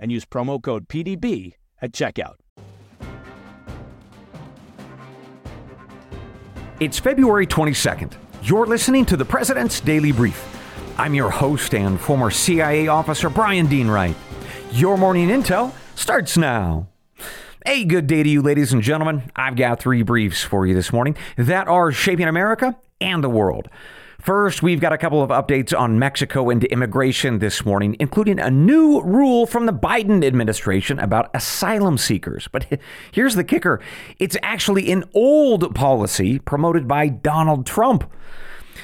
and use promo code PDB at checkout. It's February 22nd. You're listening to the President's Daily Brief. I'm your host and former CIA officer, Brian Dean Wright. Your morning intel starts now. A good day to you, ladies and gentlemen. I've got three briefs for you this morning that are shaping America and the world. First, we've got a couple of updates on Mexico and immigration this morning, including a new rule from the Biden administration about asylum seekers. But here's the kicker it's actually an old policy promoted by Donald Trump.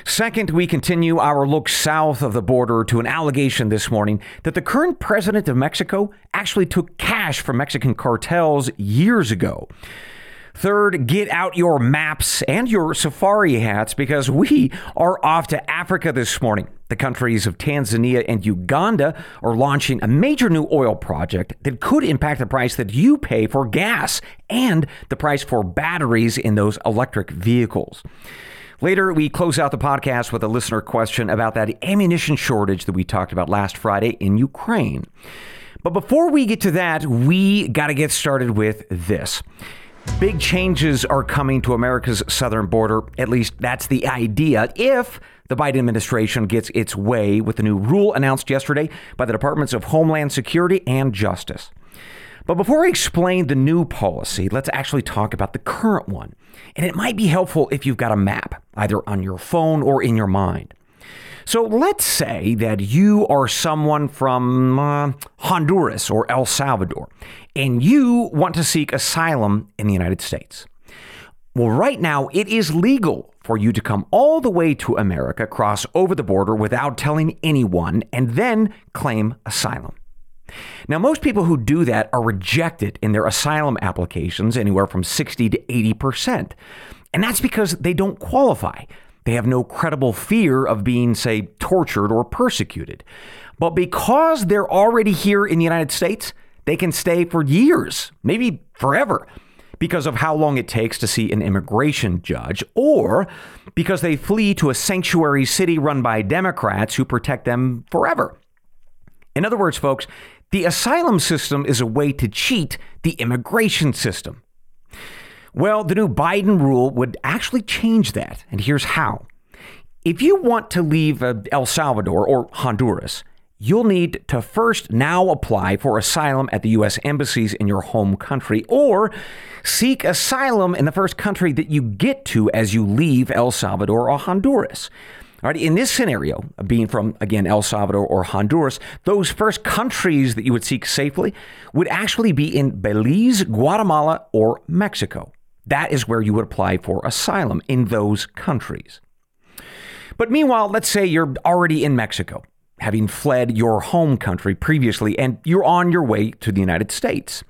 Second, we continue our look south of the border to an allegation this morning that the current president of Mexico actually took cash from Mexican cartels years ago. Third, get out your maps and your safari hats because we are off to Africa this morning. The countries of Tanzania and Uganda are launching a major new oil project that could impact the price that you pay for gas and the price for batteries in those electric vehicles. Later, we close out the podcast with a listener question about that ammunition shortage that we talked about last Friday in Ukraine. But before we get to that, we got to get started with this. Big changes are coming to America's southern border. At least that's the idea. If the Biden administration gets its way with the new rule announced yesterday by the Departments of Homeland Security and Justice. But before I explain the new policy, let's actually talk about the current one. And it might be helpful if you've got a map, either on your phone or in your mind. So let's say that you are someone from uh, Honduras or El Salvador, and you want to seek asylum in the United States. Well, right now, it is legal for you to come all the way to America, cross over the border without telling anyone, and then claim asylum. Now, most people who do that are rejected in their asylum applications, anywhere from 60 to 80%. And that's because they don't qualify. They have no credible fear of being, say, tortured or persecuted. But because they're already here in the United States, they can stay for years, maybe forever, because of how long it takes to see an immigration judge, or because they flee to a sanctuary city run by Democrats who protect them forever. In other words, folks, the asylum system is a way to cheat the immigration system. Well, the new Biden rule would actually change that, and here's how. If you want to leave uh, El Salvador or Honduras, you'll need to first now apply for asylum at the U.S. embassies in your home country or seek asylum in the first country that you get to as you leave El Salvador or Honduras. All right, in this scenario, being from, again, El Salvador or Honduras, those first countries that you would seek safely would actually be in Belize, Guatemala, or Mexico. That is where you would apply for asylum in those countries. But meanwhile, let's say you're already in Mexico having fled your home country previously, and you're on your way to the United States.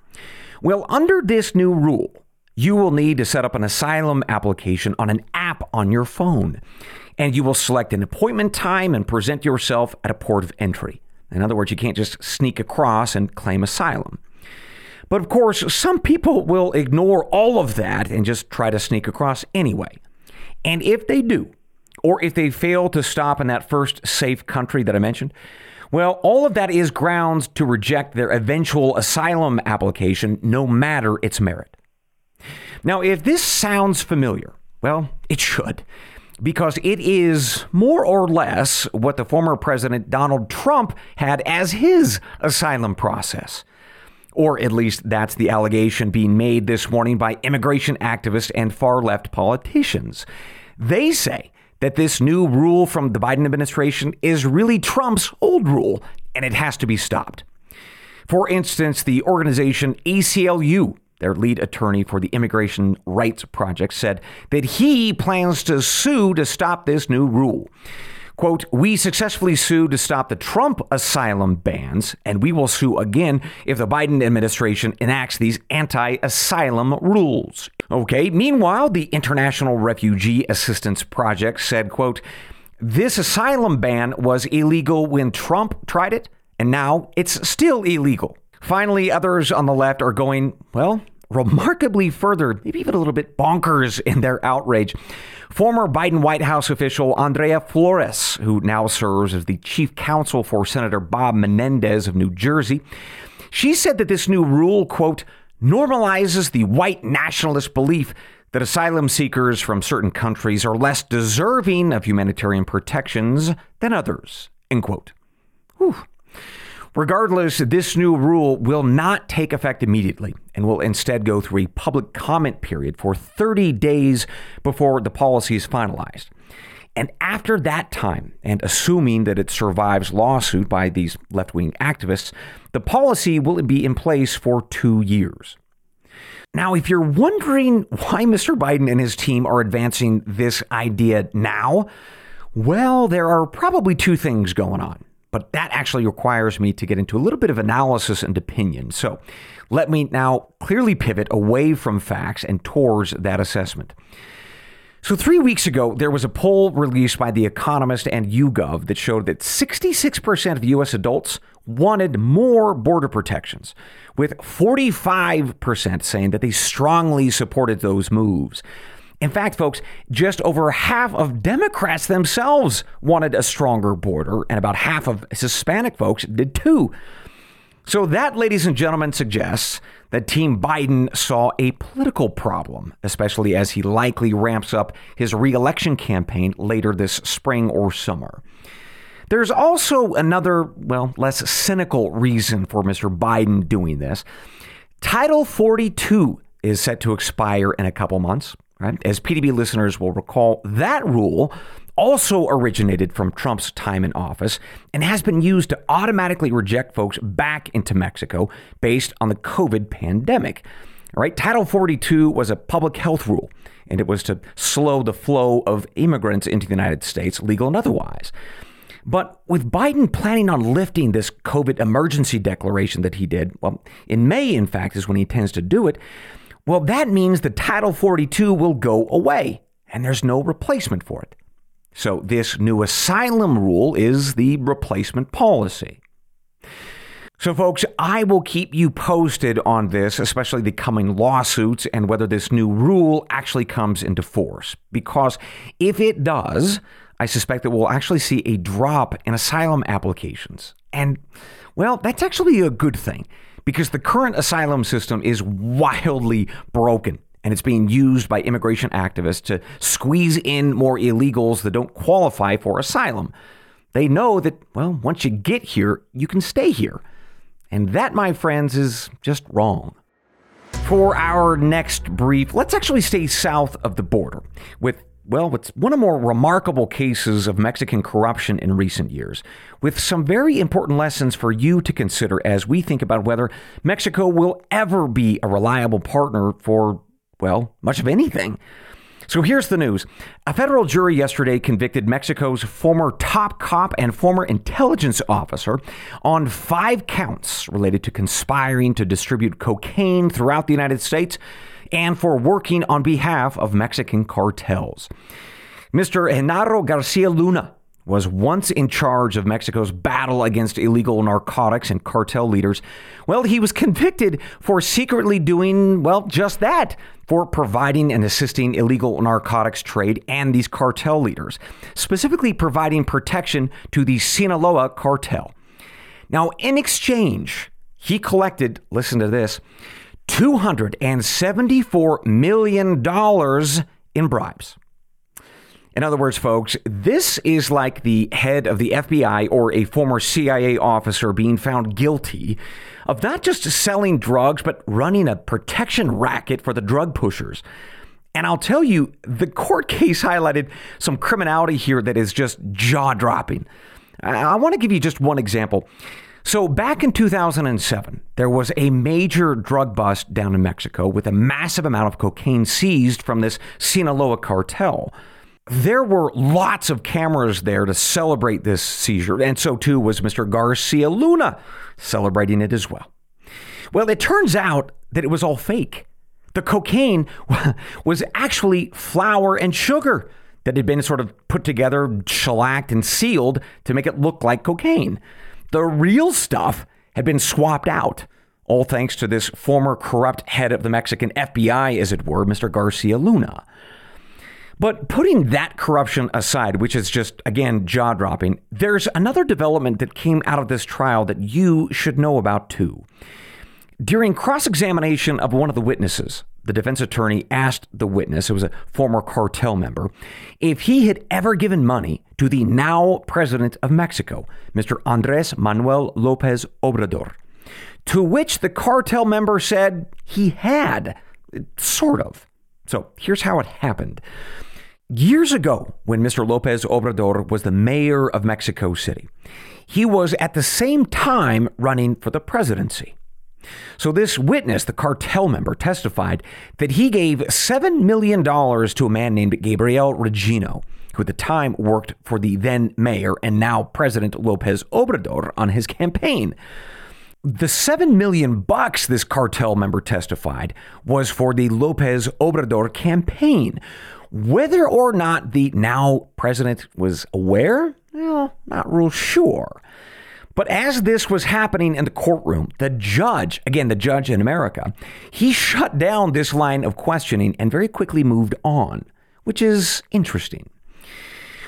Well, under this new rule, you will need to set up an asylum application on an app on your phone, and you will select an appointment time and present yourself at a port of entry. In other words, you can't just sneak across and claim asylum. But of course, some people will ignore all of that and just try to sneak across anyway. And if they do, or if they fail to stop in that first safe country that I mentioned, well, all of that is grounds to reject their eventual asylum application, no matter its merit. Now, if this sounds familiar, well, it should, because it is more or less what the former President Donald Trump had as his asylum process. Or at least that's the allegation being made this morning by immigration activists and far left politicians. They say that this new rule from the Biden administration is really Trump's old rule and it has to be stopped. For instance, the organization ACLU, their lead attorney for the Immigration Rights Project, said that he plans to sue to stop this new rule. Quote, we successfully sued to stop the Trump asylum bans, and we will sue again if the Biden administration enacts these anti asylum rules. Okay, meanwhile, the International Refugee Assistance Project said, quote, this asylum ban was illegal when Trump tried it, and now it's still illegal. Finally, others on the left are going, well, remarkably further, maybe even a little bit bonkers in their outrage. Former Biden White House official Andrea Flores, who now serves as the chief counsel for Senator Bob Menendez of New Jersey, she said that this new rule, quote, normalizes the white nationalist belief that asylum seekers from certain countries are less deserving of humanitarian protections than others, end quote. Whew. Regardless, this new rule will not take effect immediately and will instead go through a public comment period for 30 days before the policy is finalized. And after that time, and assuming that it survives lawsuit by these left wing activists, the policy will be in place for two years. Now, if you're wondering why Mr. Biden and his team are advancing this idea now, well, there are probably two things going on but that actually requires me to get into a little bit of analysis and opinion. So let me now clearly pivot away from facts and towards that assessment. So, three weeks ago, there was a poll released by The Economist and YouGov that showed that 66% of U.S. adults wanted more border protections, with 45% saying that they strongly supported those moves. In fact, folks, just over half of Democrats themselves wanted a stronger border, and about half of Hispanic folks did too. So, that, ladies and gentlemen, suggests that Team Biden saw a political problem, especially as he likely ramps up his reelection campaign later this spring or summer. There's also another, well, less cynical reason for Mr. Biden doing this. Title 42 is set to expire in a couple months. Right? As PDB listeners will recall, that rule also originated from Trump's time in office and has been used to automatically reject folks back into Mexico based on the COVID pandemic. Title 42 was a public health rule, and it was to slow the flow of immigrants into the United States, legal and otherwise. But with Biden planning on lifting this COVID emergency declaration that he did, well, in May, in fact, is when he intends to do it, well, that means the Title 42 will go away, and there's no replacement for it. So, this new asylum rule is the replacement policy. So, folks, I will keep you posted on this, especially the coming lawsuits and whether this new rule actually comes into force. Because if it does, I suspect that we'll actually see a drop in asylum applications. And, well, that's actually a good thing because the current asylum system is wildly broken and it's being used by immigration activists to squeeze in more illegals that don't qualify for asylum. They know that, well, once you get here, you can stay here. And that, my friends, is just wrong. For our next brief, let's actually stay south of the border with well, it's one of the more remarkable cases of Mexican corruption in recent years, with some very important lessons for you to consider as we think about whether Mexico will ever be a reliable partner for, well, much of anything. So here's the news. A federal jury yesterday convicted Mexico's former top cop and former intelligence officer on five counts related to conspiring to distribute cocaine throughout the United States and for working on behalf of Mexican cartels. Mr. Genaro Garcia Luna was once in charge of Mexico's battle against illegal narcotics and cartel leaders. Well, he was convicted for secretly doing, well, just that, for providing and assisting illegal narcotics trade and these cartel leaders, specifically providing protection to the Sinaloa cartel. Now, in exchange, he collected, listen to this, $274 million in bribes. In other words, folks, this is like the head of the FBI or a former CIA officer being found guilty of not just selling drugs, but running a protection racket for the drug pushers. And I'll tell you, the court case highlighted some criminality here that is just jaw dropping. I want to give you just one example. So, back in 2007, there was a major drug bust down in Mexico with a massive amount of cocaine seized from this Sinaloa cartel. There were lots of cameras there to celebrate this seizure, and so too was Mr. Garcia Luna celebrating it as well. Well, it turns out that it was all fake. The cocaine was actually flour and sugar that had been sort of put together, shellacked, and sealed to make it look like cocaine. The real stuff had been swapped out, all thanks to this former corrupt head of the Mexican FBI, as it were, Mr. Garcia Luna. But putting that corruption aside, which is just, again, jaw dropping, there's another development that came out of this trial that you should know about too. During cross examination of one of the witnesses, the defense attorney asked the witness, who was a former cartel member, if he had ever given money to the now president of Mexico, Mr. Andres Manuel Lopez Obrador. To which the cartel member said he had, sort of. So here's how it happened. Years ago, when Mr. Lopez Obrador was the mayor of Mexico City, he was at the same time running for the presidency. So, this witness, the cartel member, testified that he gave $7 million to a man named Gabriel Regino, who at the time worked for the then mayor and now President Lopez Obrador on his campaign. The 7 million bucks this cartel member testified was for the Lopez Obrador campaign, whether or not the now president was aware, well, not real sure. But as this was happening in the courtroom, the judge, again, the judge in America, he shut down this line of questioning and very quickly moved on, which is interesting.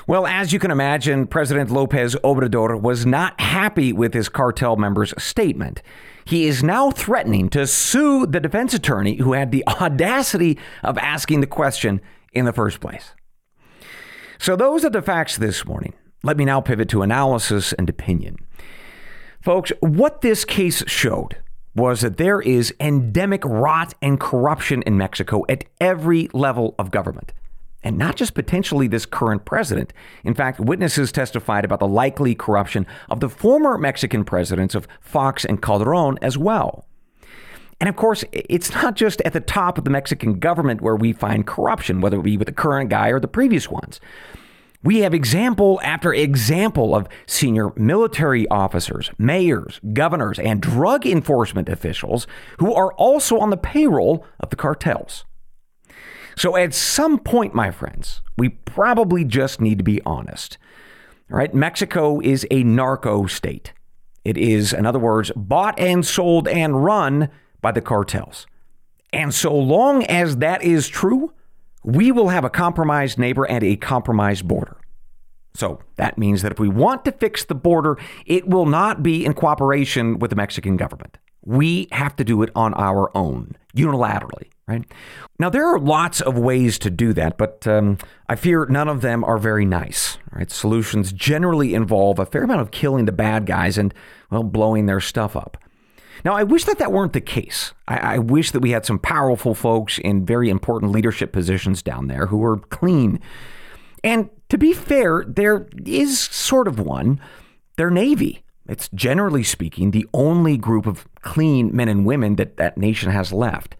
Well, as you can imagine, President Lopez Obrador was not happy with his cartel member's statement. He is now threatening to sue the defense attorney who had the audacity of asking the question in the first place. So, those are the facts this morning. Let me now pivot to analysis and opinion. Folks, what this case showed was that there is endemic rot and corruption in Mexico at every level of government. And not just potentially this current president. In fact, witnesses testified about the likely corruption of the former Mexican presidents of Fox and Calderon as well. And of course, it's not just at the top of the Mexican government where we find corruption, whether it be with the current guy or the previous ones. We have example after example of senior military officers, mayors, governors, and drug enforcement officials who are also on the payroll of the cartels. So at some point, my friends, we probably just need to be honest. All right, Mexico is a narco state. It is, in other words, bought and sold and run by the cartels. And so long as that is true, we will have a compromised neighbor and a compromised border. So that means that if we want to fix the border, it will not be in cooperation with the Mexican government. We have to do it on our own, unilaterally, right? Now, there are lots of ways to do that, but um, I fear none of them are very nice, right? Solutions generally involve a fair amount of killing the bad guys and, well, blowing their stuff up. Now, I wish that that weren't the case. I, I, wish that we had some powerful folks in very important leadership positions down there who were clean. And to be fair, there is sort of one. Their Navy. It's generally speaking the only group of clean men and women that that nation has left.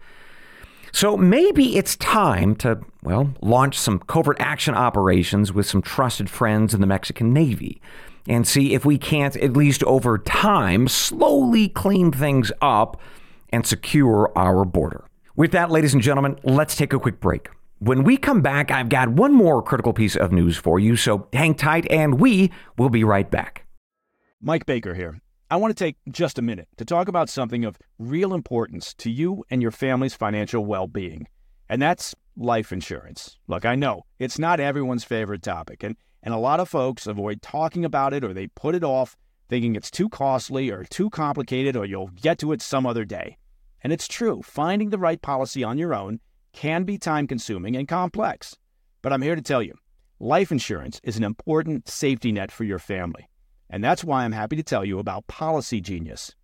So maybe it's time to, well, launch some covert action operations with some trusted friends in the Mexican Navy and see if we can't, at least over time, slowly clean things up and secure our border. With that, ladies and gentlemen, let's take a quick break. When we come back, I've got one more critical piece of news for you, so hang tight and we will be right back. Mike Baker here. I want to take just a minute to talk about something of real importance to you and your family's financial well being, and that's life insurance. Look, I know it's not everyone's favorite topic, and and a lot of folks avoid talking about it or they put it off thinking it's too costly or too complicated or you'll get to it some other day. And it's true, finding the right policy on your own can be time consuming and complex. But I'm here to tell you life insurance is an important safety net for your family. And that's why I'm happy to tell you about Policy Genius.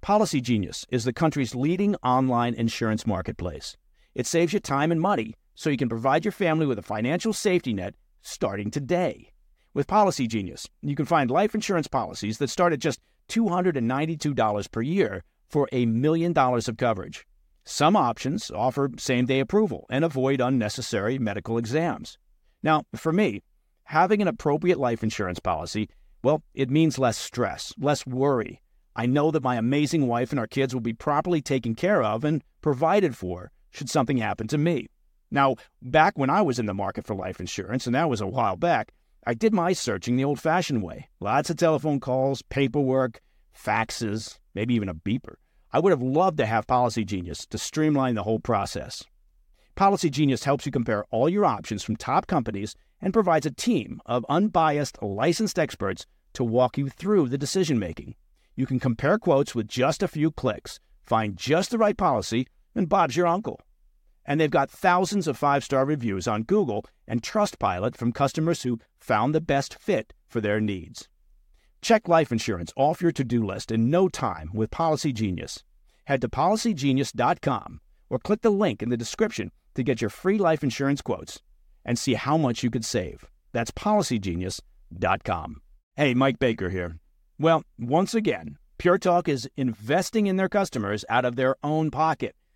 Policy Genius is the country's leading online insurance marketplace. It saves you time and money so you can provide your family with a financial safety net starting today. With Policy Genius, you can find life insurance policies that start at just $292 per year for a million dollars of coverage. Some options offer same day approval and avoid unnecessary medical exams. Now, for me, having an appropriate life insurance policy, well, it means less stress, less worry. I know that my amazing wife and our kids will be properly taken care of and provided for should something happen to me. Now, back when I was in the market for life insurance, and that was a while back, I did my searching the old fashioned way. Lots of telephone calls, paperwork, faxes, maybe even a beeper. I would have loved to have Policy Genius to streamline the whole process. Policy Genius helps you compare all your options from top companies and provides a team of unbiased, licensed experts to walk you through the decision making. You can compare quotes with just a few clicks, find just the right policy, and Bob's your uncle. And they've got thousands of five star reviews on Google and Trustpilot from customers who found the best fit for their needs. Check life insurance off your to do list in no time with Policy Genius. Head to policygenius.com or click the link in the description to get your free life insurance quotes and see how much you could save. That's policygenius.com. Hey, Mike Baker here. Well, once again, Pure Talk is investing in their customers out of their own pocket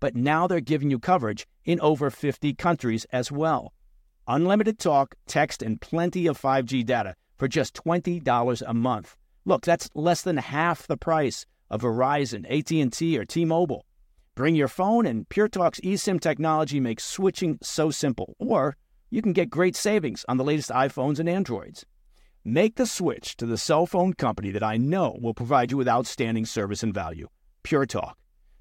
but now they're giving you coverage in over 50 countries as well. Unlimited talk, text, and plenty of 5G data for just $20 a month. Look, that's less than half the price of Verizon, AT&T, or T-Mobile. Bring your phone and PureTalk's eSIM technology makes switching so simple. Or you can get great savings on the latest iPhones and Androids. Make the switch to the cell phone company that I know will provide you with outstanding service and value. Pure Talk.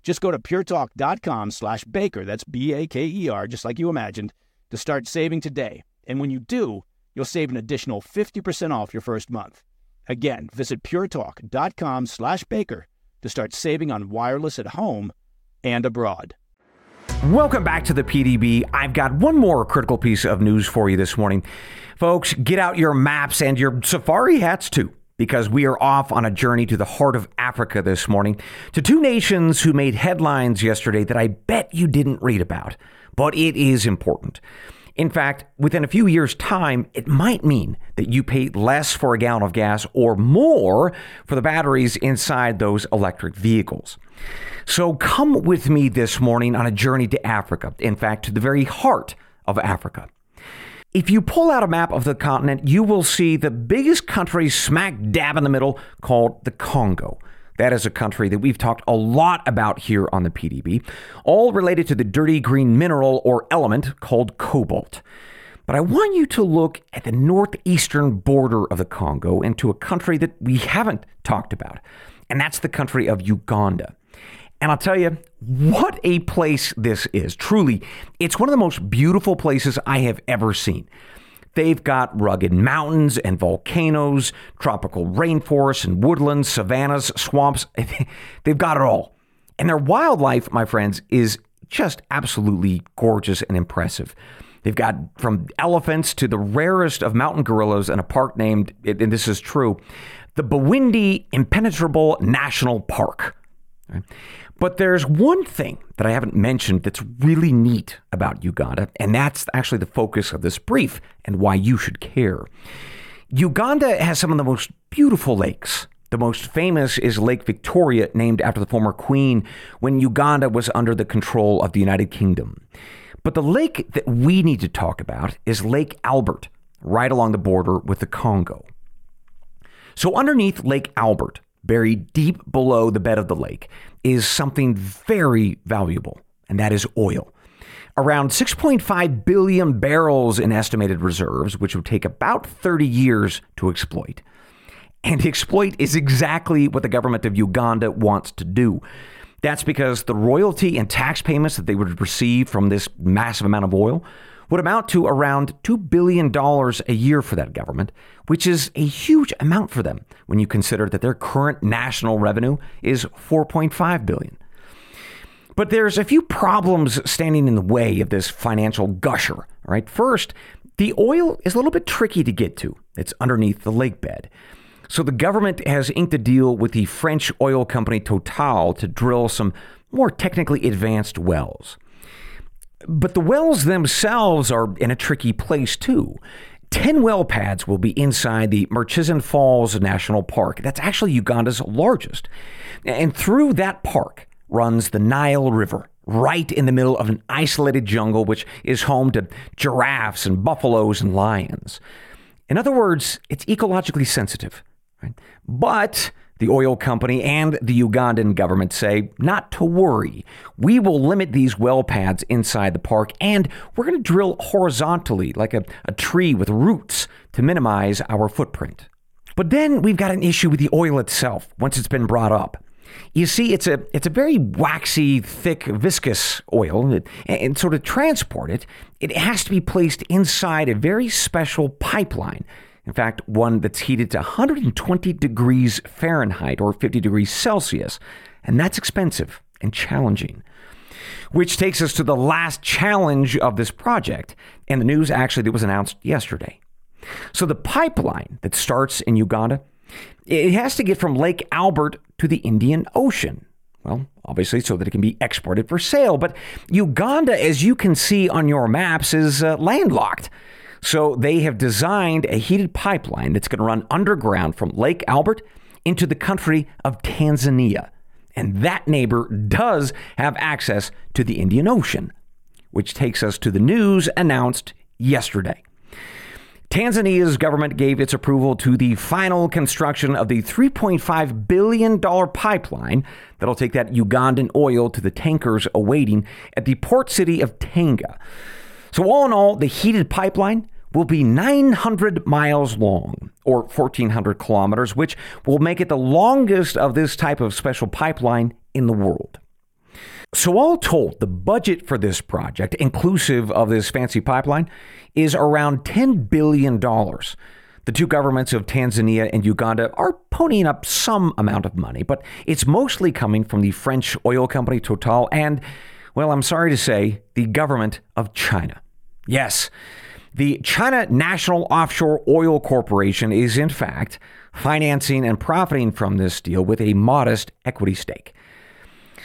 Just go to puretalk.com slash baker, that's B-A-K-E-R, just like you imagined, to start saving today. And when you do, you'll save an additional 50% off your first month. Again, visit puretalk.com slash baker to start saving on wireless at home and abroad. Welcome back to the PDB. I've got one more critical piece of news for you this morning. Folks, get out your maps and your safari hats too, because we are off on a journey to the heart of Africa this morning, to two nations who made headlines yesterday that I bet you didn't read about, but it is important. In fact, within a few years' time, it might mean that you pay less for a gallon of gas or more for the batteries inside those electric vehicles. So come with me this morning on a journey to Africa, in fact, to the very heart of Africa. If you pull out a map of the continent, you will see the biggest country smack dab in the middle called the Congo. That is a country that we've talked a lot about here on the PDB, all related to the dirty green mineral or element called cobalt. But I want you to look at the northeastern border of the Congo into a country that we haven't talked about, and that's the country of Uganda. And I'll tell you, what a place this is. Truly, it's one of the most beautiful places I have ever seen. They've got rugged mountains and volcanoes, tropical rainforests and woodlands, savannas, swamps. They've got it all. And their wildlife, my friends, is just absolutely gorgeous and impressive. They've got from elephants to the rarest of mountain gorillas in a park named, and this is true, the Bwindi Impenetrable National Park. But there's one thing that I haven't mentioned that's really neat about Uganda, and that's actually the focus of this brief and why you should care. Uganda has some of the most beautiful lakes. The most famous is Lake Victoria, named after the former queen when Uganda was under the control of the United Kingdom. But the lake that we need to talk about is Lake Albert, right along the border with the Congo. So, underneath Lake Albert, buried deep below the bed of the lake, is something very valuable, and that is oil. Around 6.5 billion barrels in estimated reserves, which would take about 30 years to exploit. and exploit is exactly what the government of Uganda wants to do. That's because the royalty and tax payments that they would receive from this massive amount of oil would amount to around $2 billion a year for that government, which is a huge amount for them when you consider that their current national revenue is 4.5 billion. But there's a few problems standing in the way of this financial gusher. Right, first, the oil is a little bit tricky to get to. It's underneath the lake bed. So the government has inked a deal with the French oil company Total to drill some more technically advanced wells. But the wells themselves are in a tricky place too. 10 well pads will be inside the Murchison Falls National Park. That's actually Uganda's largest. And through that park runs the Nile River, right in the middle of an isolated jungle which is home to giraffes and buffaloes and lions. In other words, it's ecologically sensitive. Right? But the oil company and the Ugandan government say not to worry. We will limit these well pads inside the park and we're going to drill horizontally like a, a tree with roots to minimize our footprint. But then we've got an issue with the oil itself once it's been brought up. You see, it's a it's a very waxy, thick, viscous oil, and so to transport it, it has to be placed inside a very special pipeline in fact, one that's heated to 120 degrees Fahrenheit or 50 degrees Celsius. And that's expensive and challenging. Which takes us to the last challenge of this project, and the news actually that was announced yesterday. So the pipeline that starts in Uganda, it has to get from Lake Albert to the Indian Ocean. Well, obviously, so that it can be exported for sale. But Uganda, as you can see on your maps, is uh, landlocked. So they have designed a heated pipeline that's going to run underground from Lake Albert into the country of Tanzania. And that neighbor does have access to the Indian Ocean, which takes us to the news announced yesterday. Tanzania's government gave its approval to the final construction of the $3.5 billion pipeline that'll take that Ugandan oil to the tankers awaiting at the port city of Tanga. So, all in all, the heated pipeline will be 900 miles long, or 1,400 kilometers, which will make it the longest of this type of special pipeline in the world. So, all told, the budget for this project, inclusive of this fancy pipeline, is around $10 billion. The two governments of Tanzania and Uganda are ponying up some amount of money, but it's mostly coming from the French oil company Total and well, I'm sorry to say, the government of China. Yes, the China National Offshore Oil Corporation is, in fact, financing and profiting from this deal with a modest equity stake.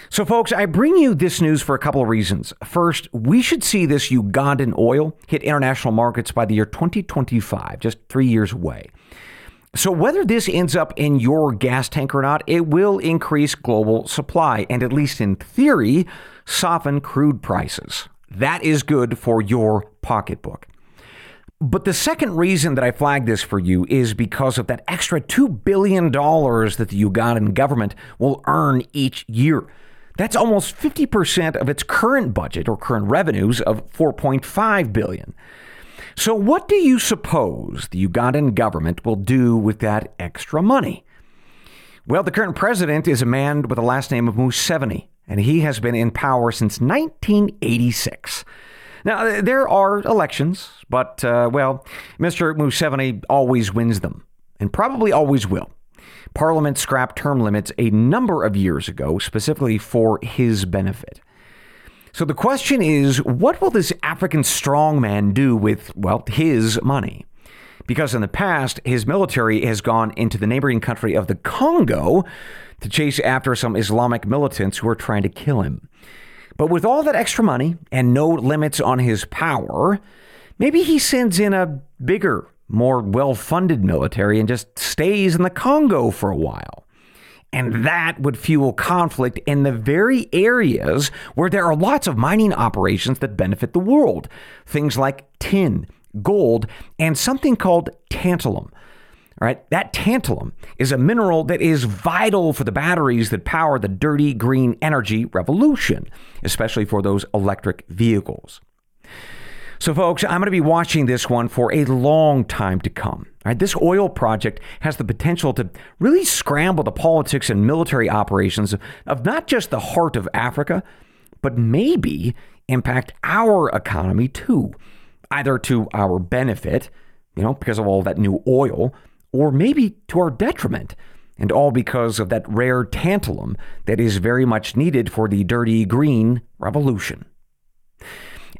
So, folks, I bring you this news for a couple of reasons. First, we should see this Ugandan oil hit international markets by the year 2025, just three years away. So, whether this ends up in your gas tank or not, it will increase global supply and, at least in theory, soften crude prices. That is good for your pocketbook. But the second reason that I flag this for you is because of that extra $2 billion that the Ugandan government will earn each year. That's almost 50% of its current budget or current revenues of 4.5 billion. So, what do you suppose the Ugandan government will do with that extra money? Well, the current president is a man with the last name of Museveni, and he has been in power since 1986. Now, there are elections, but, uh, well, Mr. Museveni always wins them, and probably always will. Parliament scrapped term limits a number of years ago, specifically for his benefit. So the question is what will this African strongman do with, well, his money? Because in the past, his military has gone into the neighboring country of the Congo to chase after some Islamic militants who are trying to kill him. But with all that extra money and no limits on his power, maybe he sends in a bigger, more well funded military and just stays in the Congo for a while. And that would fuel conflict in the very areas where there are lots of mining operations that benefit the world. Things like tin, gold, and something called tantalum. Right, that tantalum is a mineral that is vital for the batteries that power the dirty green energy revolution, especially for those electric vehicles. So, folks, I'm going to be watching this one for a long time to come. Right, this oil project has the potential to really scramble the politics and military operations of not just the heart of Africa, but maybe impact our economy too, either to our benefit, you know, because of all that new oil, or maybe to our detriment. And all because of that rare tantalum that is very much needed for the dirty green revolution.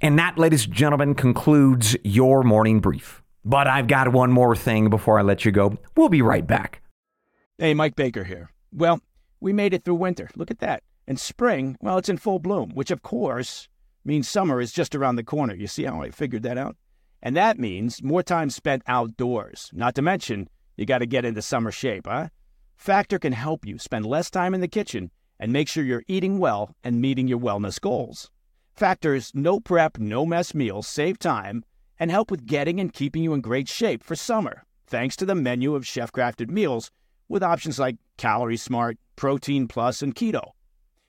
And that, ladies and gentlemen, concludes your morning brief. But I've got one more thing before I let you go. We'll be right back. Hey, Mike Baker here. Well, we made it through winter. Look at that. And spring, well, it's in full bloom, which of course means summer is just around the corner. You see how I figured that out? And that means more time spent outdoors. Not to mention, you got to get into summer shape, huh? Factor can help you spend less time in the kitchen and make sure you're eating well and meeting your wellness goals. Factor's no prep, no mess meals save time and help with getting and keeping you in great shape for summer, thanks to the menu of chef crafted meals with options like Calorie Smart, Protein Plus, and Keto.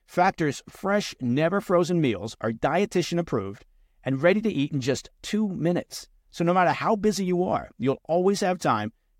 Factor's fresh, never frozen meals are dietitian approved and ready to eat in just two minutes. So no matter how busy you are, you'll always have time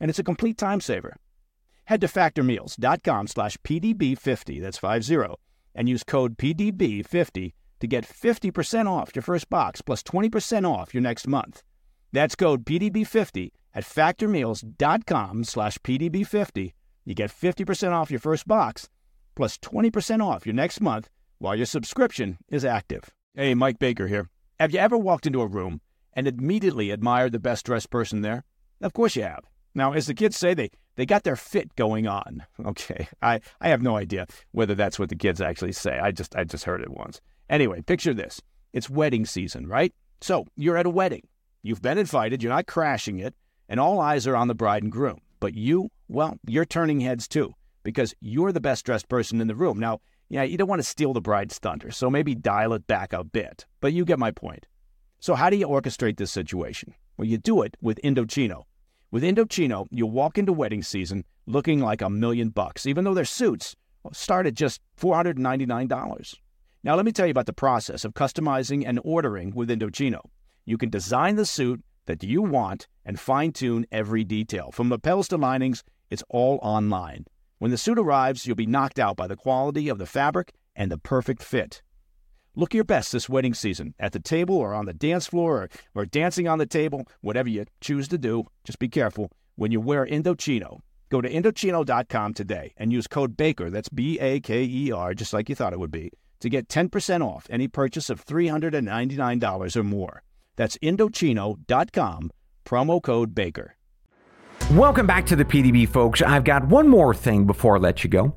and it's a complete time saver. Head to factormeals.com slash PDB50, that's 50, and use code PDB50 to get 50% off your first box plus 20% off your next month. That's code PDB50 at factormeals.com slash PDB50. You get 50% off your first box plus 20% off your next month while your subscription is active. Hey, Mike Baker here. Have you ever walked into a room and immediately admired the best dressed person there? Of course you have. Now, as the kids say, they, they got their fit going on. Okay, I, I have no idea whether that's what the kids actually say. I just I just heard it once. Anyway, picture this. It's wedding season, right? So you're at a wedding. You've been invited, you're not crashing it, and all eyes are on the bride and groom. But you, well, you're turning heads too, because you're the best dressed person in the room. Now, yeah, you don't want to steal the bride's thunder, so maybe dial it back a bit. But you get my point. So how do you orchestrate this situation? Well, you do it with Indochino. With Indochino, you'll walk into wedding season looking like a million bucks, even though their suits start at just $499. Now, let me tell you about the process of customizing and ordering with Indochino. You can design the suit that you want and fine tune every detail. From lapels to linings, it's all online. When the suit arrives, you'll be knocked out by the quality of the fabric and the perfect fit. Look your best this wedding season at the table or on the dance floor or, or dancing on the table, whatever you choose to do. Just be careful when you wear Indochino. Go to Indochino.com today and use code BAKER, that's B A K E R, just like you thought it would be to get 10% off any purchase of $399 or more. That's Indochino.com, promo code BAKER. Welcome back to the PDB, folks. I've got one more thing before I let you go.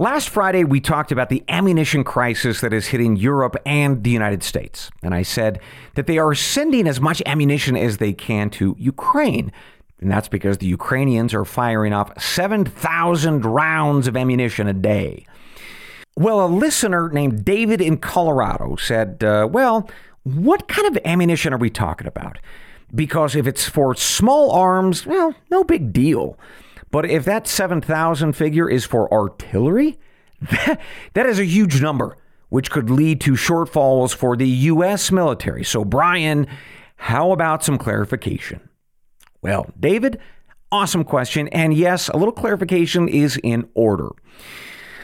Last Friday, we talked about the ammunition crisis that is hitting Europe and the United States. And I said that they are sending as much ammunition as they can to Ukraine. And that's because the Ukrainians are firing off 7,000 rounds of ammunition a day. Well, a listener named David in Colorado said, uh, Well, what kind of ammunition are we talking about? Because if it's for small arms, well, no big deal. But if that 7,000 figure is for artillery, that, that is a huge number, which could lead to shortfalls for the U.S. military. So, Brian, how about some clarification? Well, David, awesome question. And yes, a little clarification is in order.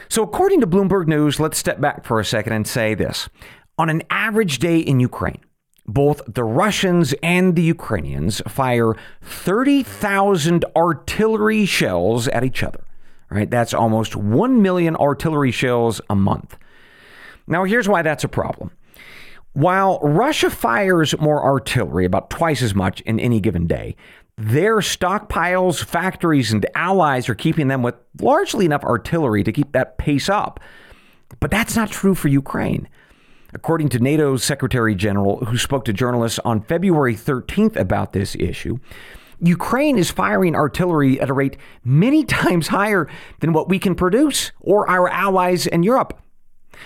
So, according to Bloomberg News, let's step back for a second and say this. On an average day in Ukraine, both the Russians and the Ukrainians fire 30,000 artillery shells at each other. Right? That's almost 1 million artillery shells a month. Now, here's why that's a problem. While Russia fires more artillery, about twice as much in any given day, their stockpiles, factories, and allies are keeping them with largely enough artillery to keep that pace up. But that's not true for Ukraine. According to NATO's Secretary General, who spoke to journalists on February 13th about this issue, Ukraine is firing artillery at a rate many times higher than what we can produce or our allies in Europe.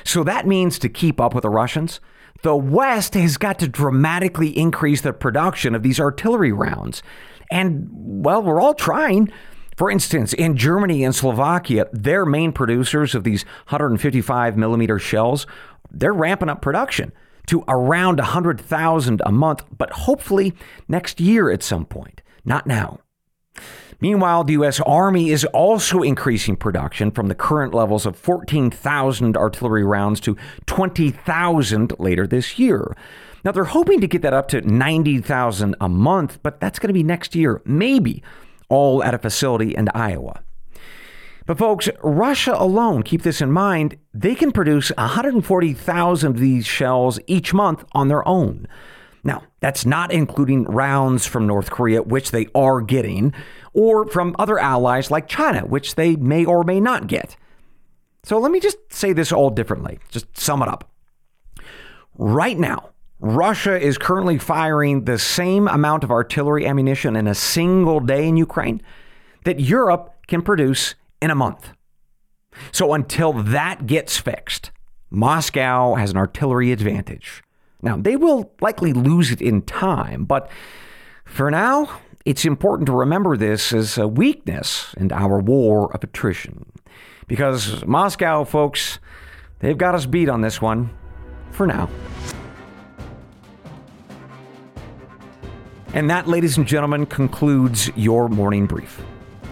So that means to keep up with the Russians, the West has got to dramatically increase the production of these artillery rounds. And, well, we're all trying. For instance, in Germany and Slovakia, their main producers of these 155 millimeter shells, they're ramping up production to around 100,000 a month, but hopefully next year at some point, not now. Meanwhile, the U.S. Army is also increasing production from the current levels of 14,000 artillery rounds to 20,000 later this year. Now, they're hoping to get that up to 90,000 a month, but that's going to be next year, maybe, all at a facility in Iowa. But, folks, Russia alone, keep this in mind, they can produce 140,000 of these shells each month on their own. Now, that's not including rounds from North Korea, which they are getting, or from other allies like China, which they may or may not get. So let me just say this all differently, just sum it up. Right now, Russia is currently firing the same amount of artillery ammunition in a single day in Ukraine that Europe can produce in a month. So until that gets fixed, Moscow has an artillery advantage. Now, they will likely lose it in time, but for now, it's important to remember this as a weakness in our war of attrition. Because Moscow, folks, they've got us beat on this one for now. And that, ladies and gentlemen, concludes your morning brief.